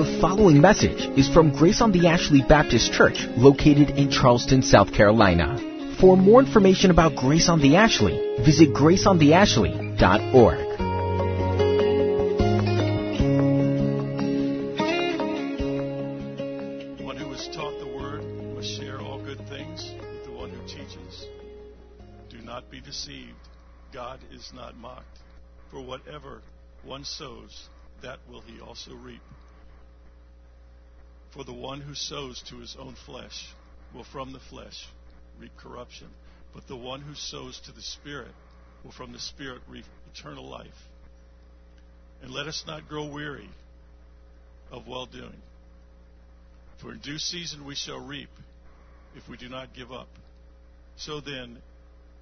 The following message is from Grace on the Ashley Baptist Church, located in Charleston, South Carolina. For more information about Grace on the Ashley, visit graceontheashley.org. One who has taught the word must share all good things with the one who teaches. Do not be deceived. God is not mocked. For whatever one sows, that will he also reap. For the one who sows to his own flesh will from the flesh reap corruption, but the one who sows to the Spirit will from the Spirit reap eternal life. And let us not grow weary of well doing. For in due season we shall reap if we do not give up. So then,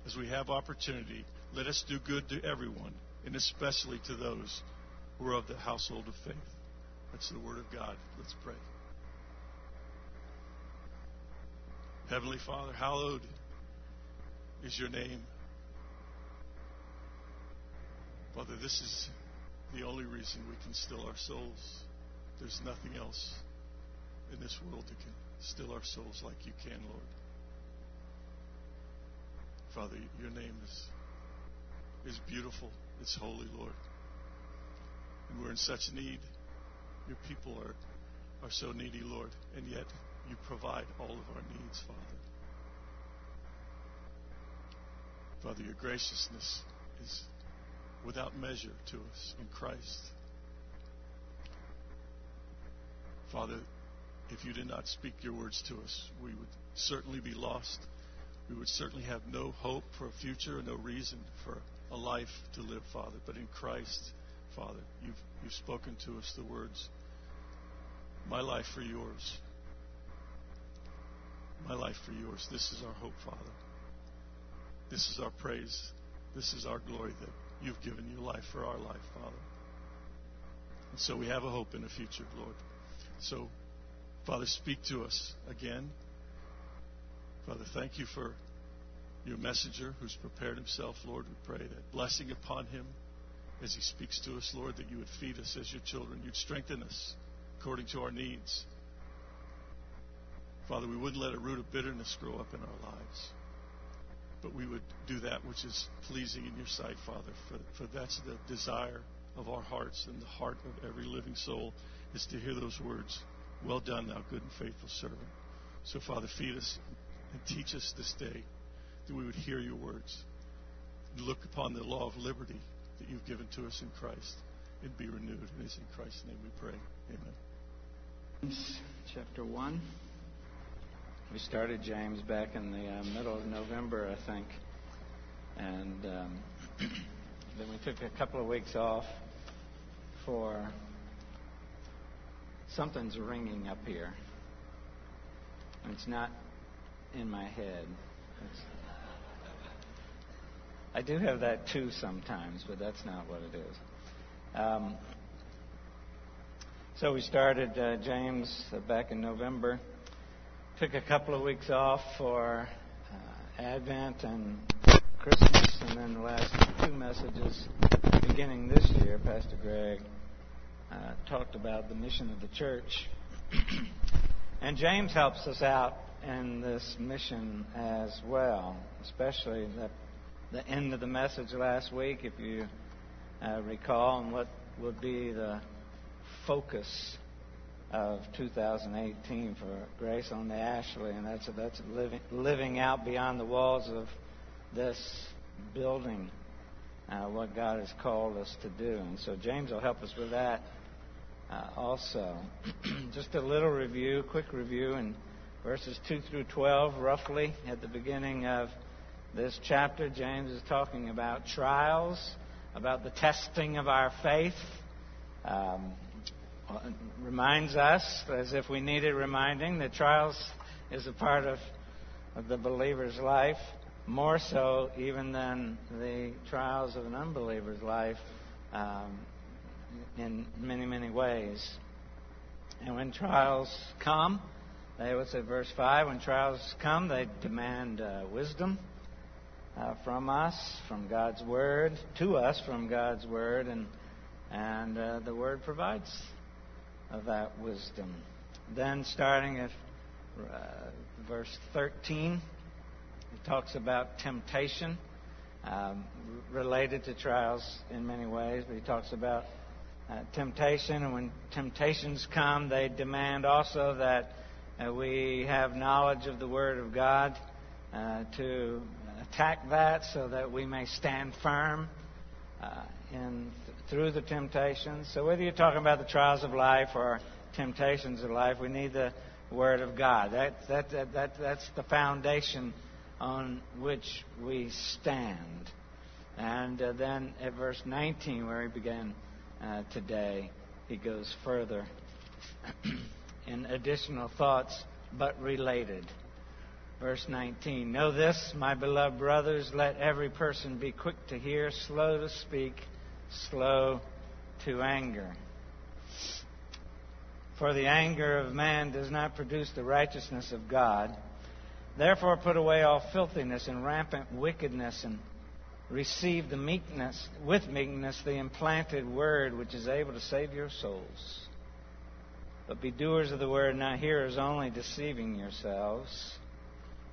as we have opportunity, let us do good to everyone, and especially to those who are of the household of faith. That's the word of God. Let's pray. Heavenly Father, hallowed is your name. Father, this is the only reason we can still our souls. There's nothing else in this world that can still our souls like you can, Lord. Father, your name is, is beautiful. It's holy, Lord. And we're in such need. Your people are, are so needy, Lord. And yet you provide all of our needs, Father. Father, your graciousness is without measure to us in Christ. Father, if you did not speak your words to us, we would certainly be lost. We would certainly have no hope for a future no reason for a life to live, Father. But in Christ, Father, you've, you've spoken to us the words, My life for yours. My life for yours. This is our hope, Father. This is our praise. This is our glory that you've given your life for our life, Father. And so we have a hope in the future, Lord. So, Father, speak to us again. Father, thank you for your messenger who's prepared himself, Lord. We pray that blessing upon him as he speaks to us, Lord, that you would feed us as your children. You'd strengthen us according to our needs. Father, we wouldn't let a root of bitterness grow up in our lives, but we would do that which is pleasing in your sight, Father, for, for that's the desire of our hearts and the heart of every living soul is to hear those words, Well done, thou good and faithful servant. So, Father, feed us and teach us this day that we would hear your words look upon the law of liberty that you've given to us in Christ and be renewed. And it's in Christ's name we pray. Amen. Chapter 1. We started James back in the uh, middle of November, I think. And um, then we took a couple of weeks off for something's ringing up here. And it's not in my head. It's, I do have that too sometimes, but that's not what it is. Um, so we started uh, James uh, back in November. Took a couple of weeks off for uh, Advent and Christmas, and then the last two messages beginning this year, Pastor Greg uh, talked about the mission of the church. and James helps us out in this mission as well, especially the, the end of the message last week, if you uh, recall, and what would be the focus of 2018 for Grace on the Ashley, and that's that's living living out beyond the walls of this building uh, what God has called us to do. And so James will help us with that uh, also. Just a little review, quick review, in verses 2 through 12, roughly at the beginning of this chapter. James is talking about trials, about the testing of our faith. Um, reminds us, as if we needed reminding, that trials is a part of, of the believer's life, more so even than the trials of an unbeliever's life um, in many, many ways. And when trials come, they would say, verse 5, when trials come, they demand uh, wisdom. Uh, from us, from God's Word, to us from God's Word, and and uh, the Word provides of that wisdom. Then, starting at uh, verse 13, it talks about temptation, um, related to trials in many ways, but he talks about uh, temptation, and when temptations come, they demand also that uh, we have knowledge of the Word of God uh, to attack that so that we may stand firm uh, in, through the temptations. So, whether you're talking about the trials of life or temptations of life, we need the Word of God. That, that, that, that, that's the foundation on which we stand. And uh, then at verse 19, where he began uh, today, he goes further in additional thoughts, but related. Verse 19 Know this, my beloved brothers, let every person be quick to hear, slow to speak, slow to anger. For the anger of man does not produce the righteousness of God. Therefore, put away all filthiness and rampant wickedness and receive the meekness, with meekness, the implanted word which is able to save your souls. But be doers of the word, not hearers only, deceiving yourselves.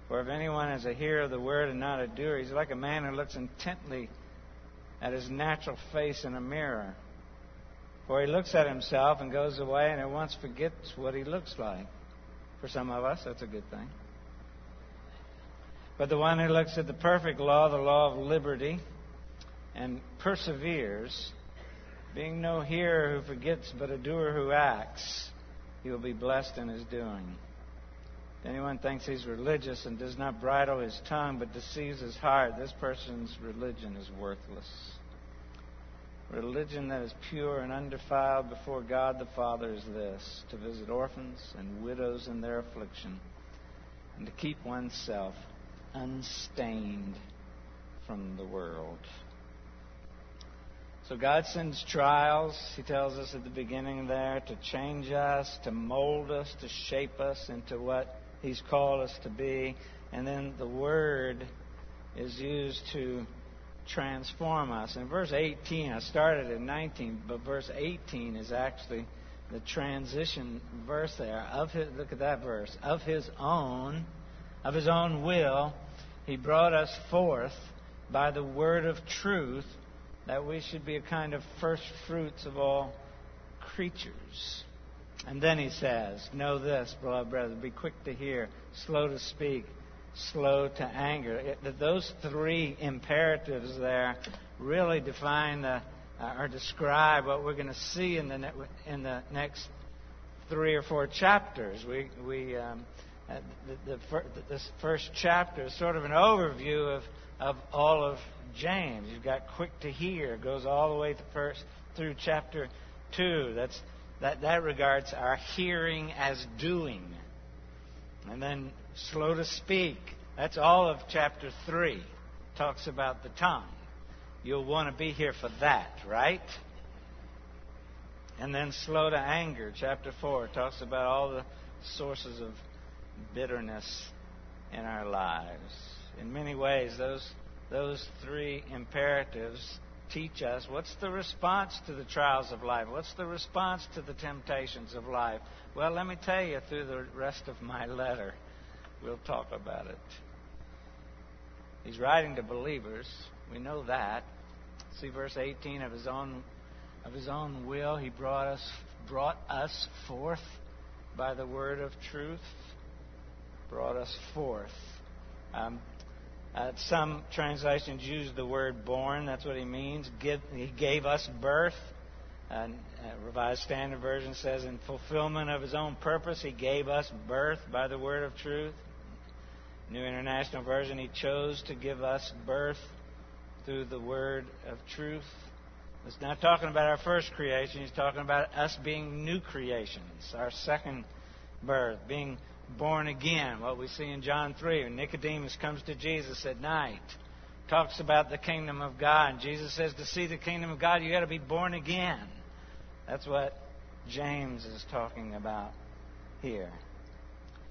For if anyone is a hearer of the word and not a doer, he's like a man who looks intently at his natural face in a mirror. For he looks at himself and goes away and at once forgets what he looks like. For some of us, that's a good thing. But the one who looks at the perfect law, the law of liberty, and perseveres, being no hearer who forgets, but a doer who acts, he will be blessed in his doing. Anyone thinks he's religious and does not bridle his tongue, but deceives his heart, this person's religion is worthless. Religion that is pure and undefiled before God the Father is this to visit orphans and widows in their affliction, and to keep oneself unstained from the world. So God sends trials, he tells us at the beginning there, to change us, to mold us, to shape us into what he's called us to be. And then the word is used to transform us. In verse 18, I started at 19, but verse 18 is actually the transition verse there. Of his, look at that verse. Of his own, of his own will, he brought us forth by the word of truth that we should be a kind of first fruits of all creatures. And then he says, Know this, beloved brothers, be quick to hear, slow to speak, slow to anger. It, those three imperatives there really define the, uh, or describe what we're going to see in the, ne- in the next three or four chapters. We, we um, uh, the, the, this first chapter is sort of an overview of, of all of James. You've got quick to hear, goes all the way to first through chapter two. That's that that regards our hearing as doing, and then slow to speak. That's all of chapter three. Talks about the tongue. You'll want to be here for that, right? And then slow to anger. Chapter four talks about all the sources of bitterness in our lives. In many ways, those, those three imperatives teach us what's the response to the trials of life? What's the response to the temptations of life? Well, let me tell you through the rest of my letter. We'll talk about it. He's writing to believers. We know that. See verse 18 of his own of his own will he brought us brought us forth by the word of truth brought us forth. Uh, some translations use the word born. That's what he means. Give, he gave us birth. Uh, Revised Standard Version says, in fulfillment of his own purpose, he gave us birth by the word of truth. New International Version, he chose to give us birth through the word of truth. It's not talking about our first creation. He's talking about us being new creations, our second birth, being born again. What we see in John 3, when Nicodemus comes to Jesus at night, talks about the kingdom of God. And Jesus says, to see the kingdom of God, you've got to be born again. That's what James is talking about here.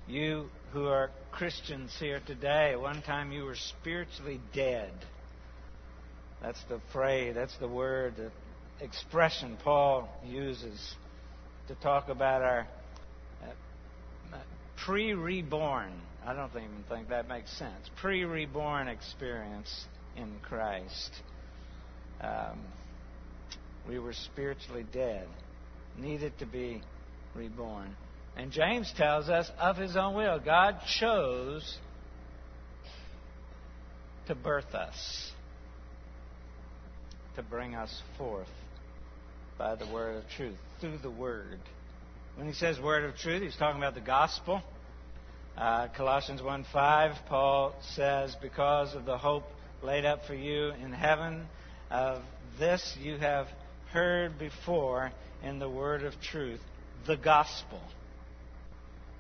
You who are Christians here today, one time you were spiritually dead. That's the phrase, that's the word, the expression Paul uses to talk about our pre reborn, I don't even think that makes sense, pre reborn experience in Christ. Um, we were spiritually dead, needed to be reborn. And James tells us of his own will. God chose to birth us, to bring us forth by the word of truth, through the word. When he says word of truth, he's talking about the gospel. Uh, Colossians 1:5, Paul says, Because of the hope laid up for you in heaven, of this you have heard before in the word of truth, the gospel.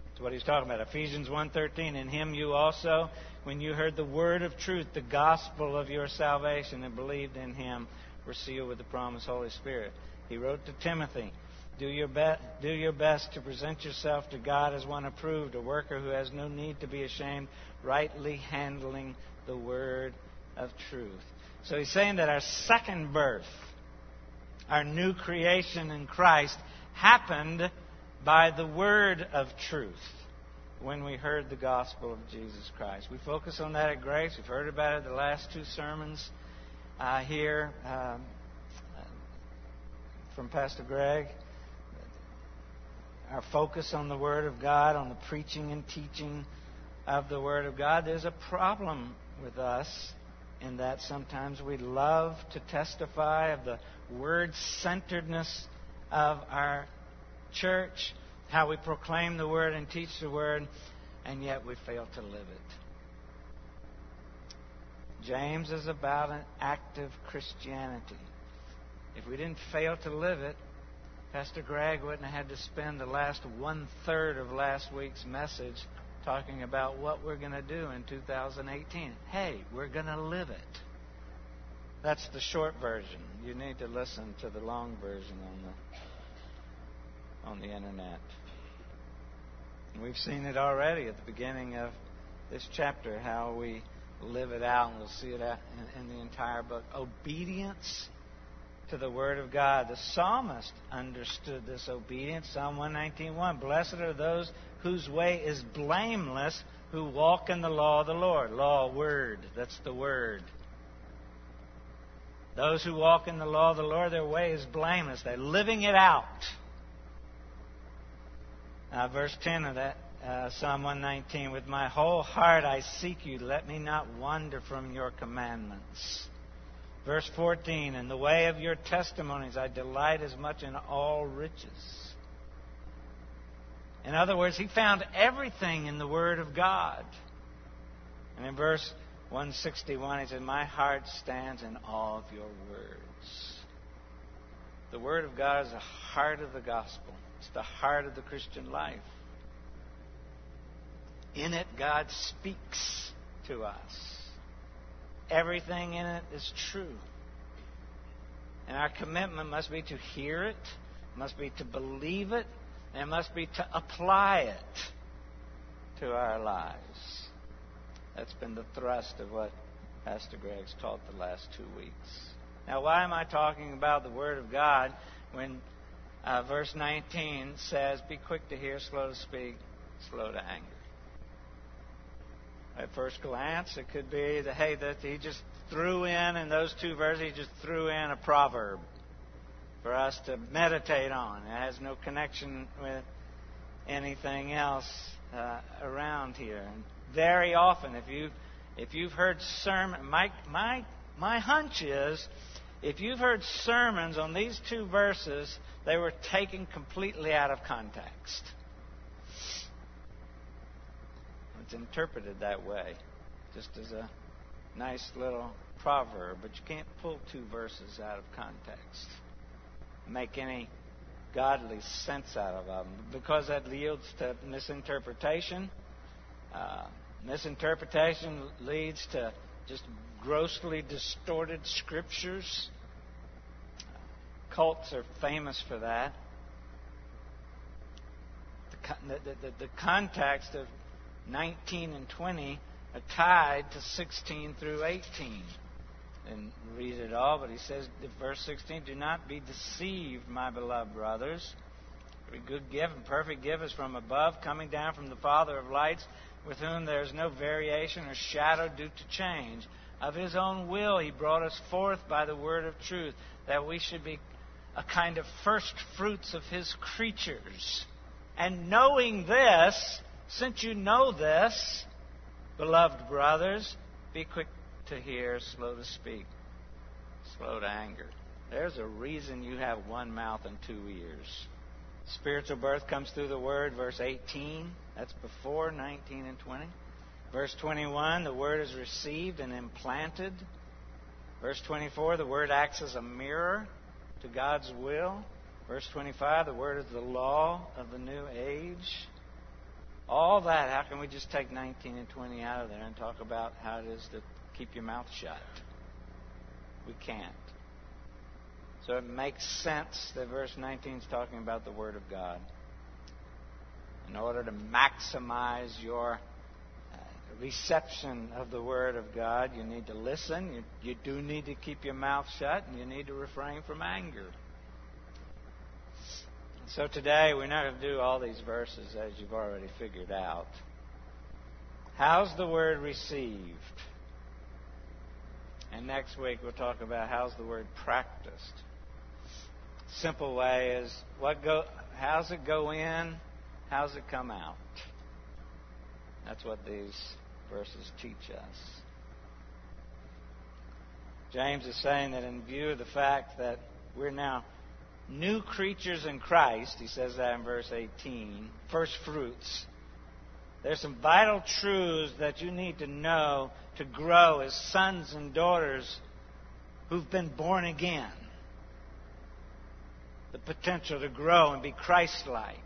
That's what he's talking about. Ephesians 1:13, in him you also when you heard the word of truth, the gospel of your salvation and believed in him, were sealed with the promised Holy Spirit. He wrote to Timothy, do your, be- do your best to present yourself to God as one approved, a worker who has no need to be ashamed, rightly handling the word of truth. So he's saying that our second birth, our new creation in Christ, happened by the word of truth when we heard the gospel of Jesus Christ. We focus on that at Grace. We've heard about it the last two sermons uh, here um, from Pastor Greg. Our focus on the Word of God, on the preaching and teaching of the Word of God. There's a problem with us in that sometimes we love to testify of the word centeredness of our church how we proclaim the Word and teach the Word, and yet we fail to live it. James is about an active Christianity. If we didn't fail to live it, Pastor Greg wouldn't have had to spend the last one third of last week's message talking about what we're going to do in 2018. Hey, we're going to live it. That's the short version. You need to listen to the long version on the on the internet. We've seen it already at the beginning of this chapter, how we live it out, and we'll see it in the entire book. Obedience to the Word of God. The psalmist understood this obedience. Psalm 119.1 Blessed are those whose way is blameless, who walk in the law of the Lord. Law, Word. That's the Word. Those who walk in the law of the Lord, their way is blameless. They're living it out. Verse 10 of that, uh, Psalm 119 With my whole heart I seek you. Let me not wander from your commandments. Verse 14 In the way of your testimonies I delight as much in all riches. In other words, he found everything in the Word of God. And in verse 161, he said, My heart stands in awe of your words. The Word of God is the heart of the gospel. It's the heart of the Christian life. In it, God speaks to us. Everything in it is true. And our commitment must be to hear it, must be to believe it, and must be to apply it to our lives. That's been the thrust of what Pastor Greg's taught the last two weeks. Now, why am I talking about the Word of God when uh, verse 19 says, Be quick to hear, slow to speak, slow to anger. At first glance, it could be that, hey, that he just threw in, in those two verses, he just threw in a proverb for us to meditate on. It has no connection with anything else uh, around here. And very often, if you if you've heard sermon, my my my hunch is if you've heard sermons on these two verses, they were taken completely out of context. It's interpreted that way, just as a nice little proverb, but you can't pull two verses out of context, make any godly sense out of them, because that yields to misinterpretation. Uh, misinterpretation leads to just grossly distorted scriptures. Cults are famous for that. The, the, the, the context of 19 and 20 are tied to 16 through 18. And read it all, but he says, verse 16, Do not be deceived, my beloved brothers. Every good gift and perfect gift is from above, coming down from the Father of lights, with whom there is no variation or shadow due to change. Of his own will, he brought us forth by the word of truth, that we should be a kind of first fruits of his creatures. And knowing this, since you know this, beloved brothers, be quick to hear, slow to speak, slow to anger. There's a reason you have one mouth and two ears. Spiritual birth comes through the word, verse 18. That's before 19 and 20. Verse 21, the word is received and implanted. Verse 24, the word acts as a mirror to God's will. Verse 25, the word is the law of the new age. All that, how can we just take 19 and 20 out of there and talk about how it is to keep your mouth shut? We can't. So it makes sense that verse 19 is talking about the Word of God. In order to maximize your uh, reception of the Word of God, you need to listen. You, you do need to keep your mouth shut, and you need to refrain from anger. So today, we're not going to do all these verses as you've already figured out. How's the Word received? And next week, we'll talk about how's the Word practiced simple way is what go how's it go in how's it come out that's what these verses teach us james is saying that in view of the fact that we're now new creatures in christ he says that in verse 18 first fruits there's some vital truths that you need to know to grow as sons and daughters who've been born again the potential to grow and be Christ like.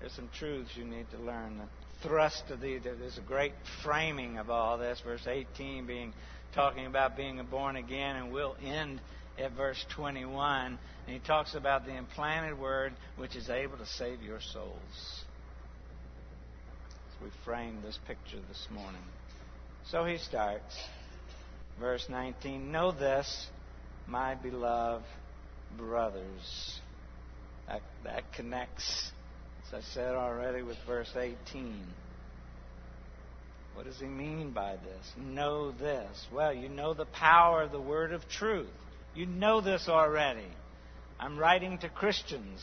There's some truths you need to learn. The thrust of the there's a great framing of all this. Verse 18 being talking about being born again, and we'll end at verse 21. And he talks about the implanted word which is able to save your souls. As we frame this picture this morning. So he starts. Verse 19 Know this, my beloved brothers. That, that connects, as I said already, with verse 18. What does he mean by this? Know this. Well, you know the power of the word of truth. You know this already. I'm writing to Christians.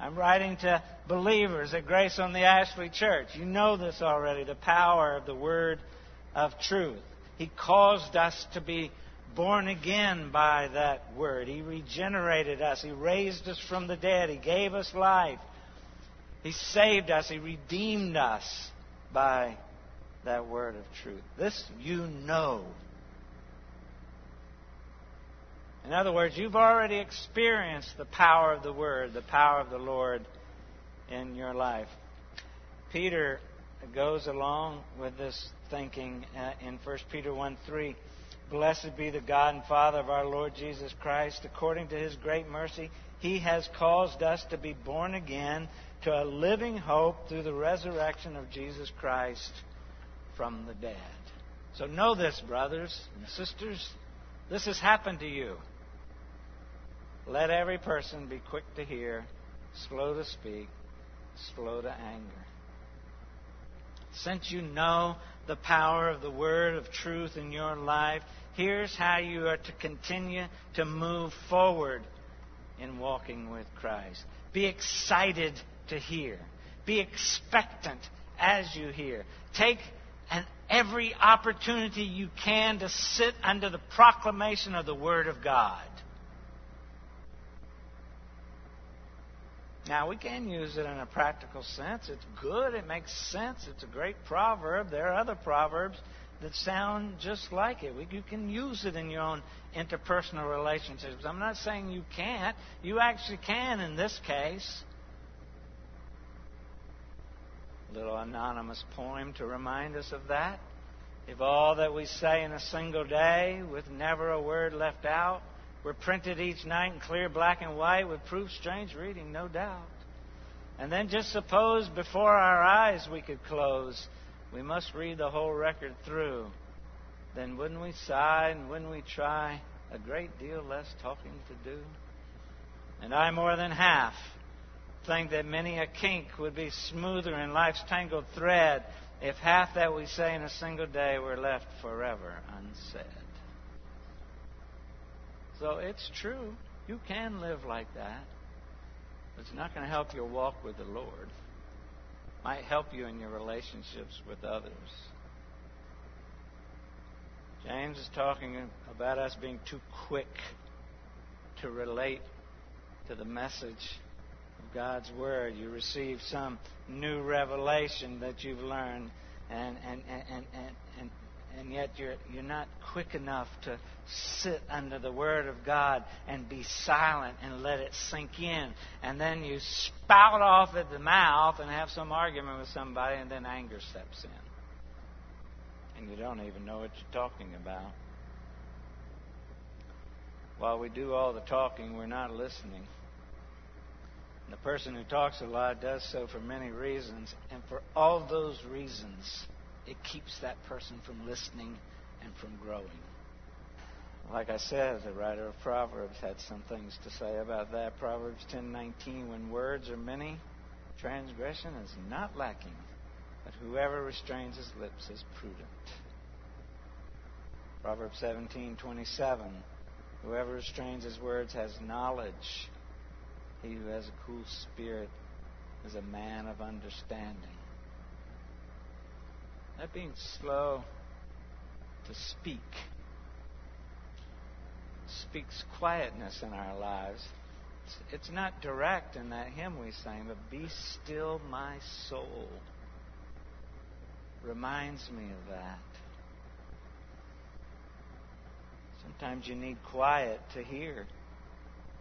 I'm writing to believers at Grace on the Ashley Church. You know this already the power of the word of truth. He caused us to be born again by that word. He regenerated us. He raised us from the dead. He gave us life. He saved us. He redeemed us by that word of truth. This you know. In other words, you've already experienced the power of the word, the power of the Lord in your life. Peter goes along with this thinking uh, in 1 Peter 1 3. Blessed be the God and Father of our Lord Jesus Christ. According to his great mercy, he has caused us to be born again to a living hope through the resurrection of Jesus Christ from the dead. So know this, brothers and sisters. This has happened to you. Let every person be quick to hear, slow to speak, slow to anger. Since you know the power of the word of truth in your life, here's how you are to continue to move forward in walking with Christ. Be excited to hear. Be expectant as you hear. Take an, every opportunity you can to sit under the proclamation of the Word of God. Now, we can use it in a practical sense. It's good. It makes sense. It's a great proverb. There are other proverbs that sound just like it. You can use it in your own interpersonal relationships. I'm not saying you can't. You actually can in this case. A little anonymous poem to remind us of that. If all that we say in a single day, with never a word left out, were printed each night in clear black and white, would prove strange reading, no doubt. And then just suppose before our eyes we could close we must read the whole record through, then wouldn't we sigh and wouldn't we try a great deal less talking to do? And I more than half think that many a kink would be smoother in life's tangled thread if half that we say in a single day were left forever unsaid. So it's true. You can live like that. But it's not going to help your walk with the Lord. It might help you in your relationships with others. James is talking about us being too quick to relate to the message of God's Word. You receive some new revelation that you've learned, and, and, and, and, and, yet you're, you're not quick enough to sit under the Word of God and be silent and let it sink in. And then you spout off at the mouth and have some argument with somebody, and then anger steps in. And you don't even know what you're talking about. While we do all the talking, we're not listening. The person who talks a lot does so for many reasons, and for all those reasons, it keeps that person from listening and from growing. Like I said, the writer of Proverbs had some things to say about that. Proverbs 10:19 when words are many, transgression is not lacking, but whoever restrains his lips is prudent. Proverbs 17:27 Whoever restrains his words has knowledge. He who has a cool spirit is a man of understanding. That being slow to speak speaks quietness in our lives. It's, not direct in that hymn we sang, but be still my soul reminds me of that. Sometimes you need quiet to hear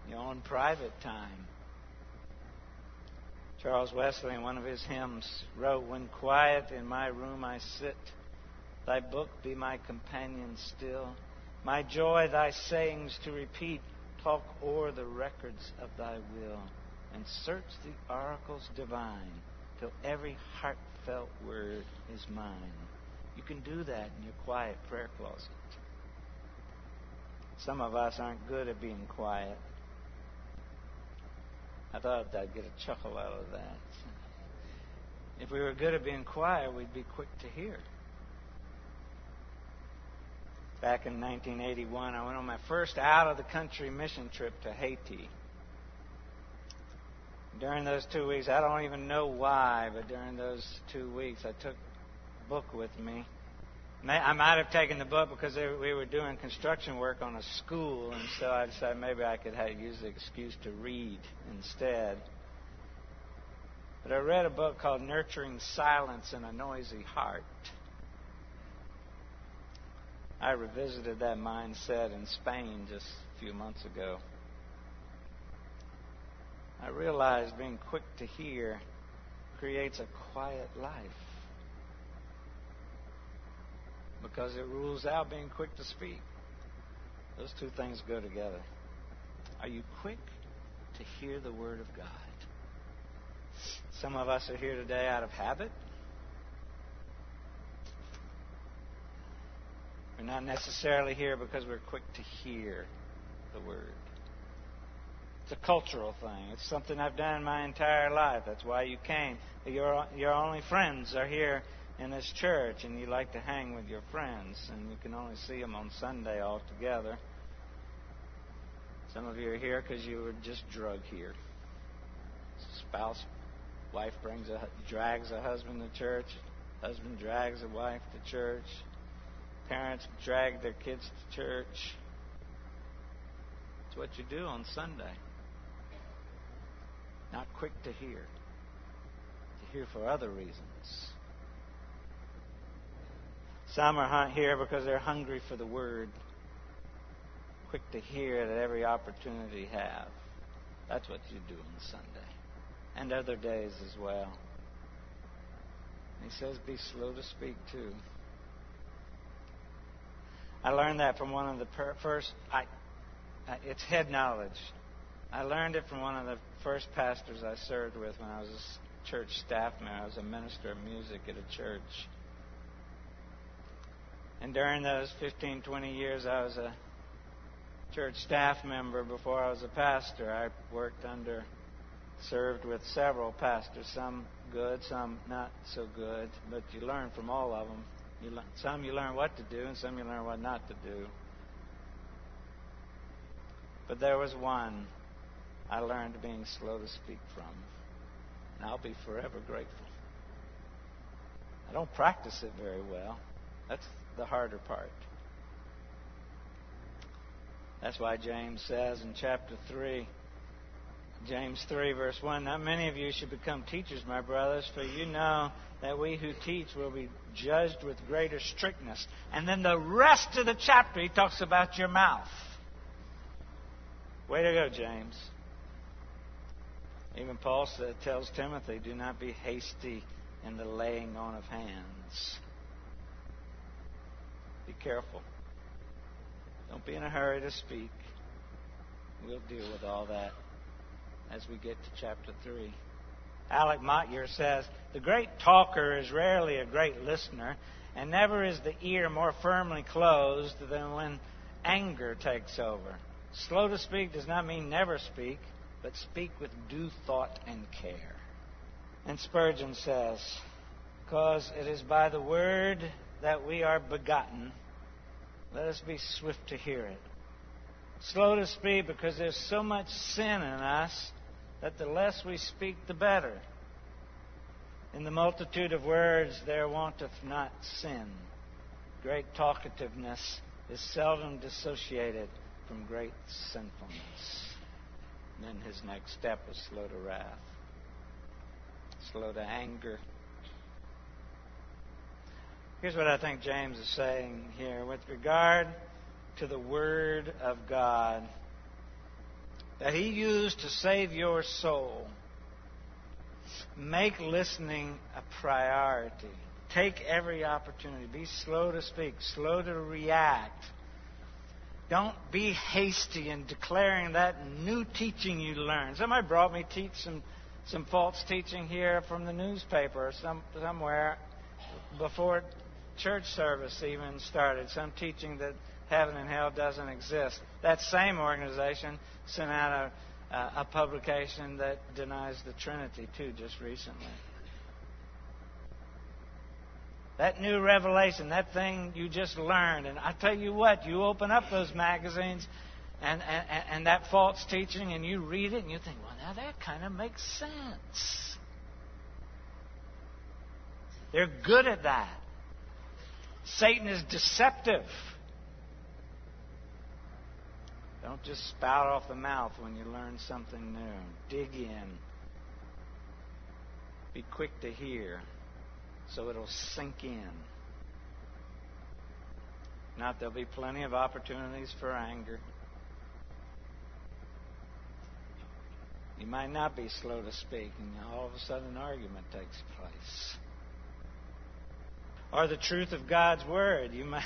your own private time. Charles Wesley, in one of his hymns, wrote, When quiet in my room I sit, thy book be my companion still. My joy thy sayings to repeat, talk o'er the records of thy will, and search the oracles divine, till every heartfelt word is mine. You can do that in your quiet prayer closet. Some of us aren't good at being quiet. I thought I'd get a chuckle out of that. If we were good at being quiet, we'd be quick to hear. Back in 1981, I went on my first out of the country mission trip to Haiti. During those two weeks, I don't even know why, but during those two weeks, I took a book with me I might have taken the book because we were doing construction work on a school, and so I decided maybe I could use the excuse to read instead. But I read a book called Nurturing Silence in a Noisy Heart. I revisited that mindset in Spain just a few months ago. I realized being quick to hear creates a quiet life because it rules out being quick to speak. Those two things go together. Are you quick to hear the Word of God? Some of us are here today out of habit. We're not necessarily here because we're quick to hear the Word. It's a cultural thing. It's something I've done my entire life. That's why you came. Your, your only friends are here in this church and you like to hang with your friends and you can only see them on Sunday all together. Some of you are here because you were just drug here. Spouse, wife brings a drags a husband to church. Husband drags a wife to church. Parents drag their kids to church. It's what you do on Sunday. Not quick to hear. To hear for other reasons. Some are here because they're hungry for the word, quick to hear it at every opportunity have. That's what you do on Sunday and other days as well. he says, be slow to speak too. I learned that from one of the per- first. I, it's head knowledge. I learned it from one of the first pastors I served with when I was a church staff member. I was a minister of music at a church. And during those 15, 20 years, I was a church staff member before I was a pastor. I worked under served with several pastors, some good, some not so good, but you learn from all of them. You learn, some you learn what to do, and some you learn what not to do. But there was one I learned being slow to speak from, and I'll be forever grateful. I don't practice it very well. That's the harder part. That's why James says in chapter 3, James 3, verse 1 Not many of you should become teachers, my brothers, for you know that we who teach will be judged with greater strictness. And then the rest of the chapter, he talks about your mouth. Way to go, James. Even Paul tells Timothy, do not be hasty in the laying on of hands. Be careful. Don't be in a hurry to speak. We'll deal with all that as we get to chapter 3. Alec Motyer says, The great talker is rarely a great listener, and never is the ear more firmly closed than when anger takes over. Slow to speak does not mean never speak, but speak with due thought and care. And Spurgeon says, Because it is by the word that we are begotten, let us be swift to hear it. Slow to speak because there's so much sin in us that the less we speak, the better. In the multitude of words there wanteth not sin. Great talkativeness is seldom dissociated from great sinfulness. And then his next step is slow to wrath, slow to anger. Here's what I think James is saying here with regard to the Word of God that He used to save your soul. Make listening a priority. Take every opportunity. Be slow to speak, slow to react. Don't be hasty in declaring that new teaching you learned. Somebody brought me teach some, some false teaching here from the newspaper or some, somewhere before church service even started. Some teaching that heaven and hell doesn't exist. That same organization sent out a, a publication that denies the Trinity, too, just recently. That new revelation, that thing you just learned, and I tell you what, you open up those magazines and, and, and that false teaching and you read it and you think, well, now that kind of makes sense. They're good at that. Satan is deceptive. Don't just spout off the mouth when you learn something new. Dig in. Be quick to hear so it'll sink in. Not there'll be plenty of opportunities for anger. You might not be slow to speak, and all of a sudden an argument takes place. Or the truth of God's word. You might,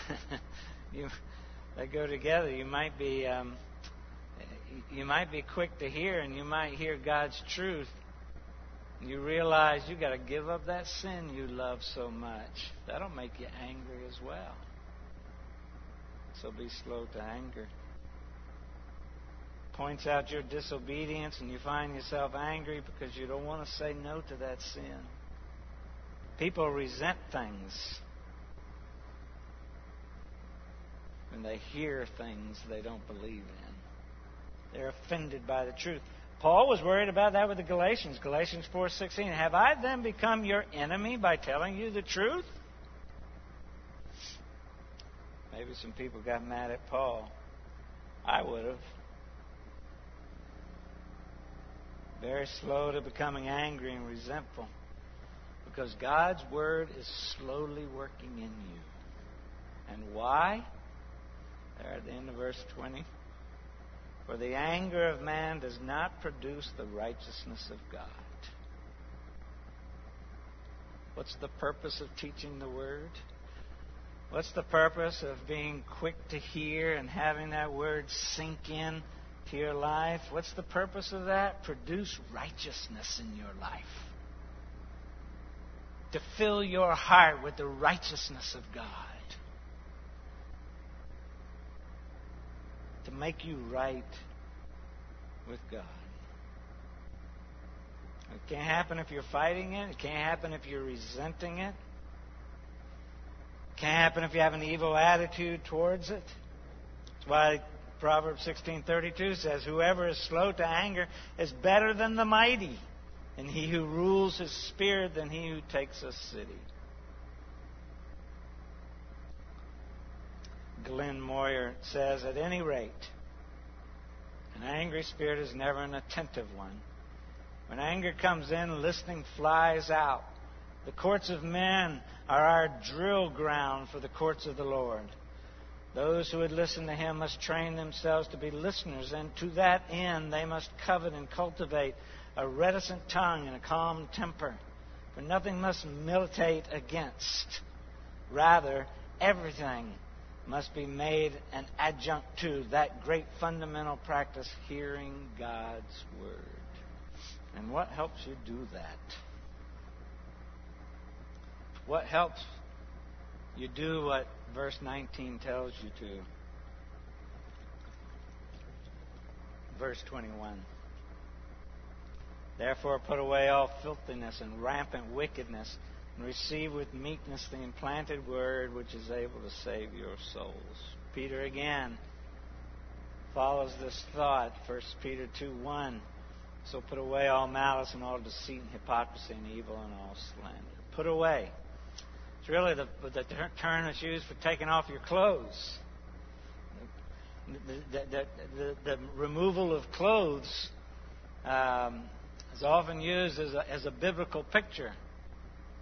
you, they go together. You might be um, you might be quick to hear, and you might hear God's truth. You realize you got to give up that sin you love so much. That'll make you angry as well. So be slow to anger. Points out your disobedience, and you find yourself angry because you don't want to say no to that sin. People resent things when they hear things they don't believe in. They're offended by the truth. Paul was worried about that with the Galatians. Galatians 4:16. Have I then become your enemy by telling you the truth? Maybe some people got mad at Paul. I would have. Very slow to becoming angry and resentful. Because God's word is slowly working in you. And why? There at the end of verse 20. For the anger of man does not produce the righteousness of God. What's the purpose of teaching the Word? What's the purpose of being quick to hear and having that Word sink in to your life? What's the purpose of that? Produce righteousness in your life. To fill your heart with the righteousness of God. to make you right with God. It can't happen if you're fighting it. It can't happen if you're resenting it. It can't happen if you have an evil attitude towards it. That's why Proverbs 16:32 says, "Whoever is slow to anger is better than the mighty, and he who rules his spirit than he who takes a city." Glenn Motyer says, "At any rate, an angry spirit is never an attentive one. When anger comes in, listening flies out. The courts of men are our drill ground for the courts of the Lord." Those who would listen to him must train themselves to be listeners, and to that end they must covet and cultivate a reticent tongue and a calm temper. For nothing must militate against. Rather, everything must be made an adjunct to that great fundamental practice, hearing God's Word. And what helps you do that? What helps you do what verse 19 tells you to. Verse 21. Therefore, put away all filthiness and rampant wickedness, and receive with meekness the implanted word which is able to save your souls. Peter again follows this thought. 1 Peter 2 1. So put away all malice and all deceit and hypocrisy and evil and all slander. Put away. It's really the, the term that's used for taking off your clothes. The, the, the, the removal of clothes um, is often used as a, as a biblical picture.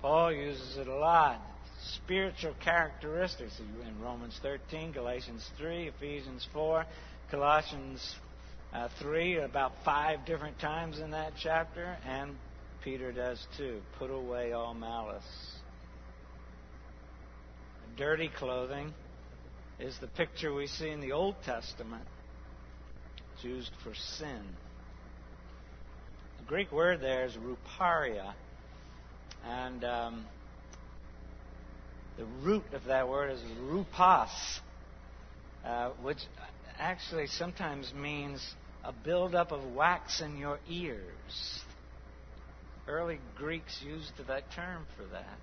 Paul uses it a lot. Spiritual characteristics in Romans 13, Galatians 3, Ephesians 4, Colossians uh, 3, about five different times in that chapter, and Peter does too. Put away all malice dirty clothing is the picture we see in the Old Testament. It's used for sin. The Greek word there is ruparia. And um, the root of that word is rupas, uh, which actually sometimes means a buildup of wax in your ears. Early Greeks used that term for that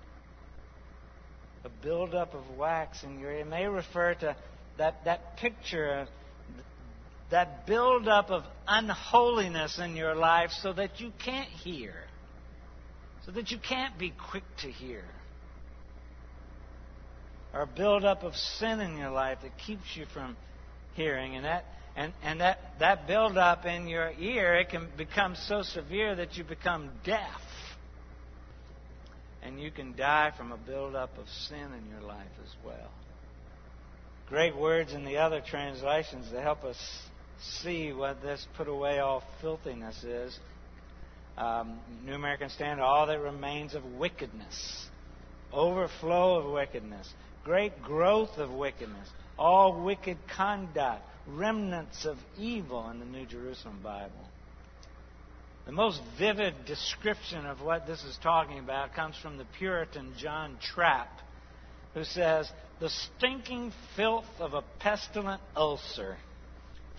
a buildup of wax in your ear. It may refer to that, that picture, that buildup of unholiness in your life so that you can't hear, so that you can't be quick to hear. Or buildup of sin in your life that keeps you from hearing. And that and, and that, that buildup in your ear, it can become so severe that you become deaf and you can die from a buildup of sin in your life as well. Great words in the other translations to help us see what this put away all filthiness is. Um, New American Standard, all that remains of wickedness, overflow of wickedness, great growth of wickedness, all wicked conduct, remnants of evil in the New Jerusalem Bible. The most vivid description of what this is talking about comes from the Puritan John Trapp, who says, The stinking filth of a pestilent ulcer.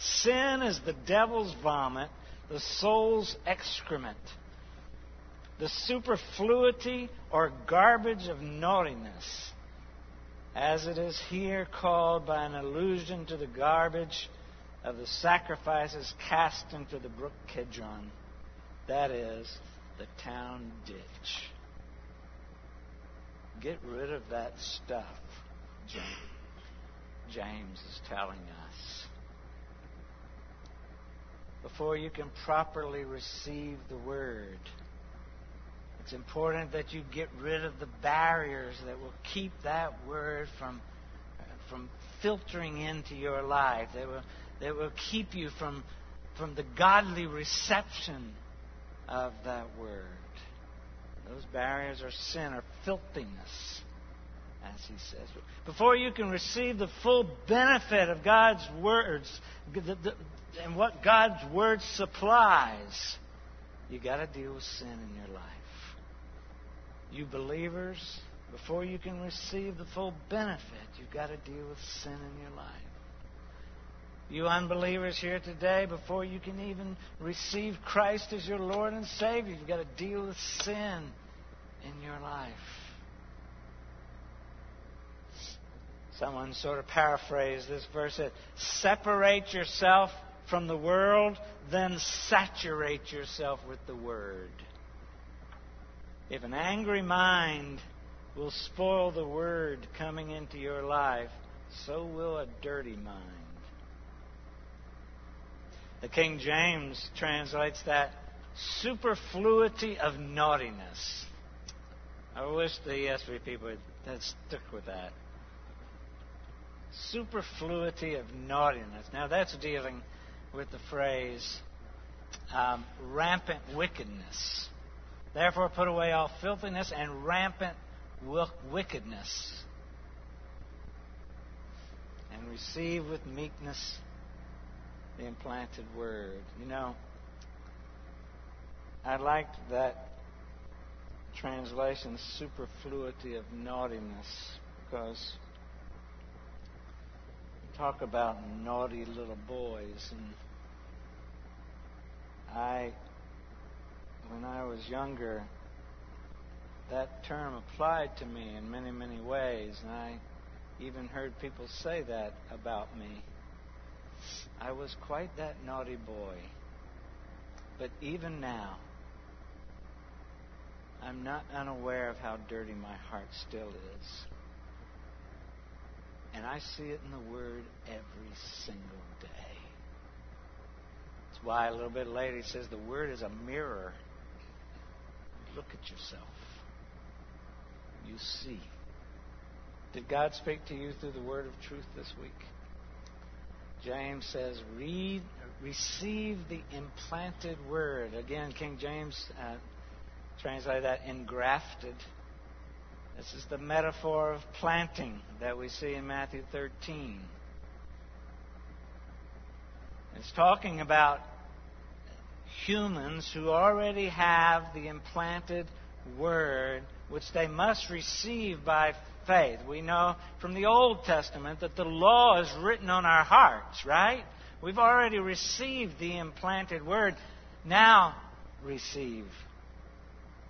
Sin is the devil's vomit, the soul's excrement. The superfluity or garbage of naughtiness, as it is here called by an allusion to the garbage of the sacrifices cast into the brook Kidron. That is the town ditch. Get rid of that stuff, James is telling us. Before you can properly receive the word, it's important that you get rid of the barriers that will keep that word from, from filtering into your life, that will, that will keep you from, from the godly reception of that word. Those barriers are sin or filthiness, as he says. Before you can receive the full benefit of God's words and what God's word supplies, you've got to deal with sin in your life. You believers, before you can receive the full benefit, you've got to deal with sin in your life. You unbelievers here today, before you can even receive Christ as your Lord and Savior, you've got to deal with sin in your life. Someone sort of paraphrased this verse said, Separate yourself from the world, then saturate yourself with the Word. If an angry mind will spoil the Word coming into your life, so will a dirty mind. The King James translates that superfluity of naughtiness. I wish the ESV people had stuck with that. Superfluity of naughtiness. Now that's dealing with the phrase um, rampant wickedness. Therefore, put away all filthiness and rampant wickedness, and receive with meekness the implanted word. You know, I liked that translation, superfluity of naughtiness, because talk about naughty little boys, and I, when I was younger, that term applied to me in many, many ways, and I even heard people say that about me. I was quite that naughty boy. But even now, I'm not unaware of how dirty my heart still is. And I see it in the Word every single day. That's why a little bit later he says the Word is a mirror. Look at yourself. You see. Did God speak to you through the Word of truth this week? James says, read, receive the implanted word. Again, King James uh, translated that engrafted. This is the metaphor of planting that we see in Matthew 13. It's talking about humans who already have the implanted word, which they must receive by faith. We know from the Old Testament that the law is written on our hearts, right? We've already received the implanted word. Now receive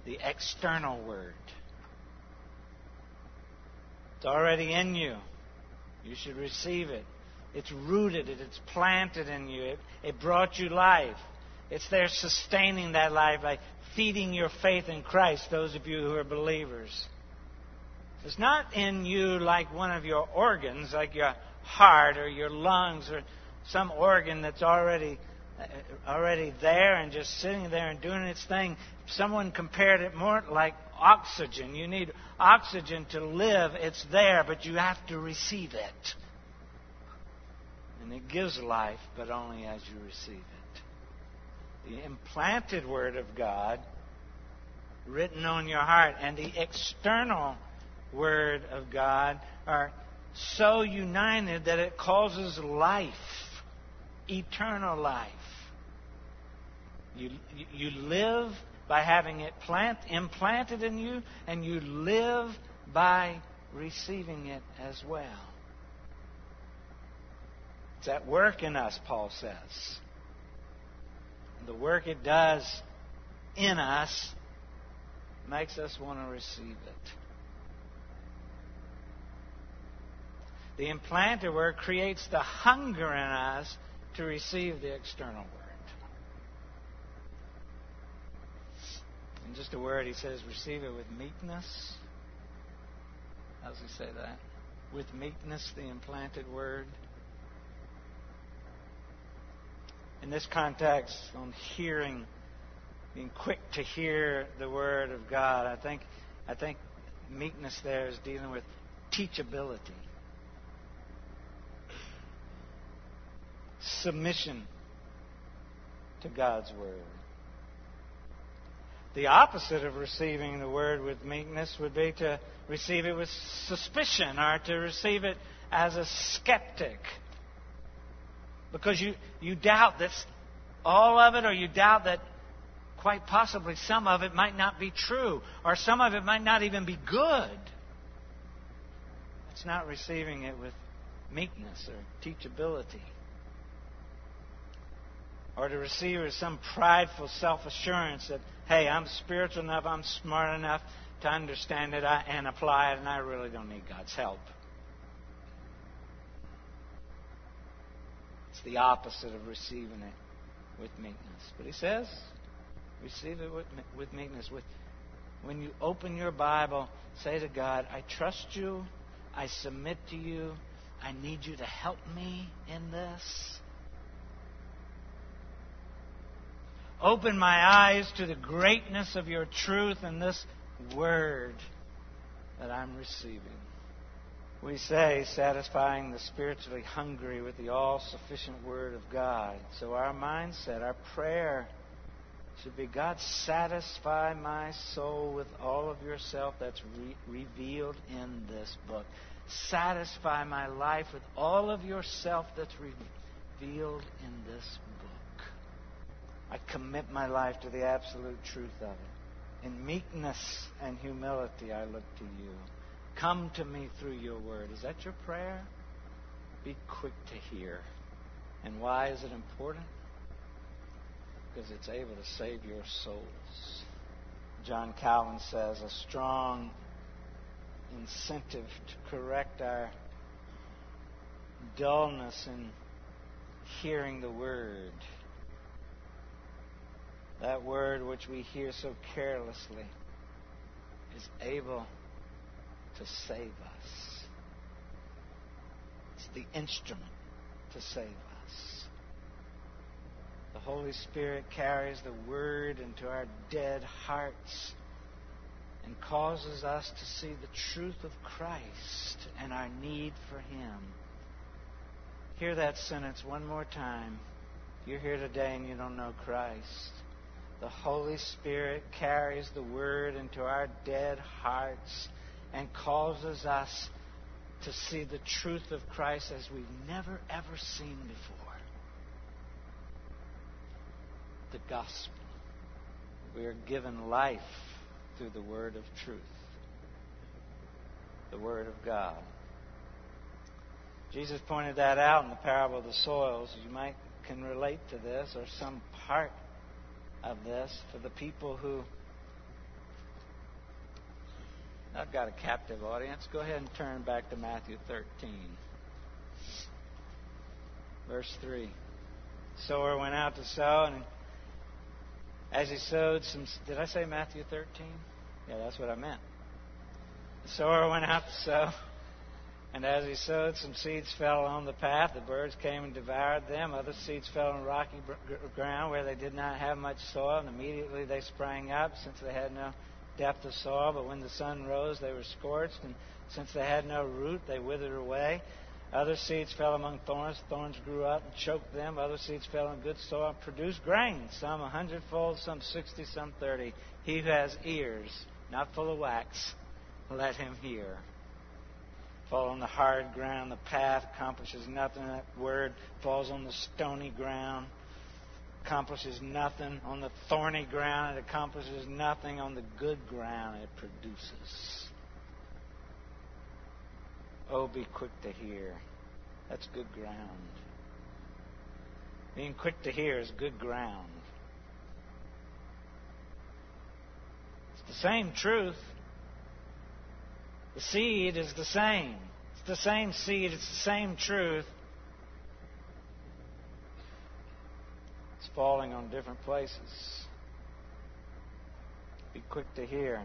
the external word. It's already in you. You should receive it. It's rooted, it's planted in you. It, it brought you life. It's there sustaining that life by feeding your faith in Christ, those of you who are believers. It's not in you like one of your organs, like your heart or your lungs or some organ that's already uh, already there and just sitting there and doing its thing. Someone compared it more like oxygen. You need oxygen to live. It's there, but you have to receive it. And it gives life, but only as you receive it. The implanted Word of God, written on your heart, and the external Word of God are so united that it causes life, eternal life. You, you live by having it plant, implanted in you, and you live by receiving it as well. It's at work in us, Paul says. The work it does in us makes us want to receive it. The implanted work creates the hunger in us to receive the external word. Just a word, he says, receive it with meekness. How does he say that? With meekness, the implanted word. In this context, on hearing, being quick to hear the word of God, I think, I think meekness there is dealing with teachability. submission to God's Word. The opposite of receiving the Word with meekness would be to receive it with suspicion or to receive it as a skeptic. Because you, you doubt that all of it, or you doubt that quite possibly some of it might not be true, or some of it might not even be good. It's not receiving it with meekness or teachability. or to receive it as some prideful self assurance that, hey, I'm spiritual enough, I'm smart enough to understand it and apply it, and I really don't need God's help. It's the opposite of receiving it with meekness. But he says, receive it with, with meekness. With, when you open your Bible, say to God, I trust you, I submit to you, I need you to help me in this. Open my eyes to the greatness of your truth in this word that I'm receiving. We say, satisfying the spiritually hungry with the all sufficient Word of God. So, our mindset, our prayer should be God, satisfy my soul with all of yourself that's re- revealed in this book. Satisfy my life with all of yourself that's revealed in this book. I commit my life to the absolute truth of it. In meekness and humility, I look to you. Come to me through your word. Is that your prayer? Be quick to hear. And why is it important? Because it's able to save your souls. John Calvin says a strong incentive to correct our dullness in hearing the word. That word which we hear so carelessly is able to save us. It's the instrument to save us. The Holy Spirit carries the Word into our dead hearts and causes us to see the truth of Christ and our need for Him. Hear that sentence one more time. You're here today and you don't know Christ, the Holy Spirit carries the Word into our dead hearts and causes us to see the truth of Christ as we've never, ever seen before. The gospel. We are given life through the word of truth, the word of God. Jesus pointed that out in the parable of the soils. You might can relate to this or some part of this for the people who I've got a captive audience. Go ahead and turn back to Matthew 13. Verse 3. Sower went out to sow, and as he sowed some. Did I say Matthew 13? Yeah, that's what I meant. The sower went out to sow, and as he sowed, some seeds fell on the path. The birds came and devoured them. Other seeds fell on rocky ground where they did not have much soil, and immediately they sprang up since they had no depth of soil, but when the sun rose, they were scorched, and since they had no root, they withered away. Other seeds fell among thorns. Thorns grew up and choked them. Other seeds fell in good soil and produced grain, some a hundredfold, some sixty, some thirty. He who has ears, not full of wax, let him hear. Fall on the hard ground, the path accomplishes nothing. That word falls on the stony ground accomplishes nothing on the thorny ground, it accomplishes nothing on the good ground it produces. Oh, be quick to hear. That's good ground. Being quick to hear is good ground. It's the same truth. The seed is the same. It's the same seed, it's the same truth. It's falling on different places. Be quick to hear.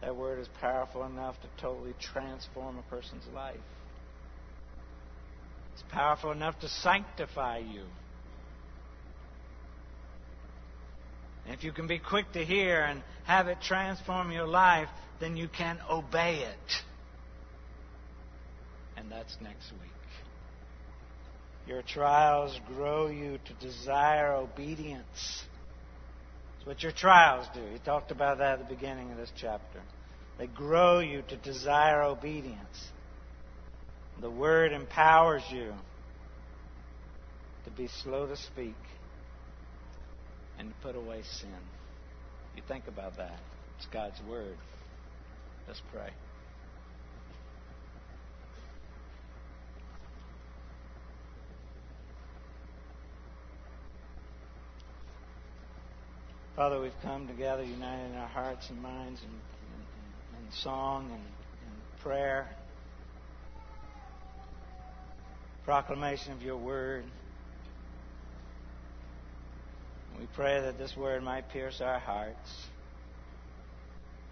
That word is powerful enough to totally transform a person's life. It's powerful enough to sanctify you. And if you can be quick to hear and have it transform your life, then you can obey it. And that's next week. Your trials grow you to desire obedience. That's what your trials do. He talked about that at the beginning of this chapter. They grow you to desire obedience. The Word empowers you to be slow to speak and to put away sin. You think about that. It's God's Word. Let's pray. Father, we've come together united in our hearts and minds and, and, and song and, and prayer, proclamation of your word. We pray that this word might pierce our hearts.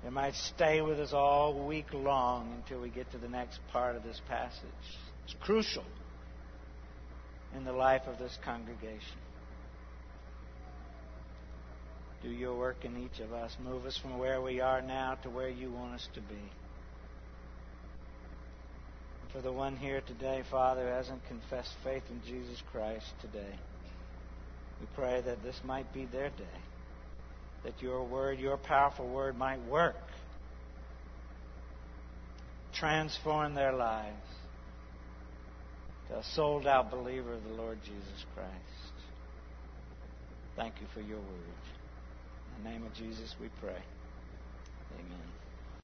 It might stay with us all week long until we get to the next part of this passage. It's crucial in the life of this congregation. Do your work in each of us. Move us from where we are now to where you want us to be. For the one here today, Father, hasn't confessed faith in Jesus Christ today, we pray that this might be their day. That your word, your powerful word, might work, transform their lives to a sold out believer of the Lord Jesus Christ. Thank you for your word. In the name of Jesus, we pray.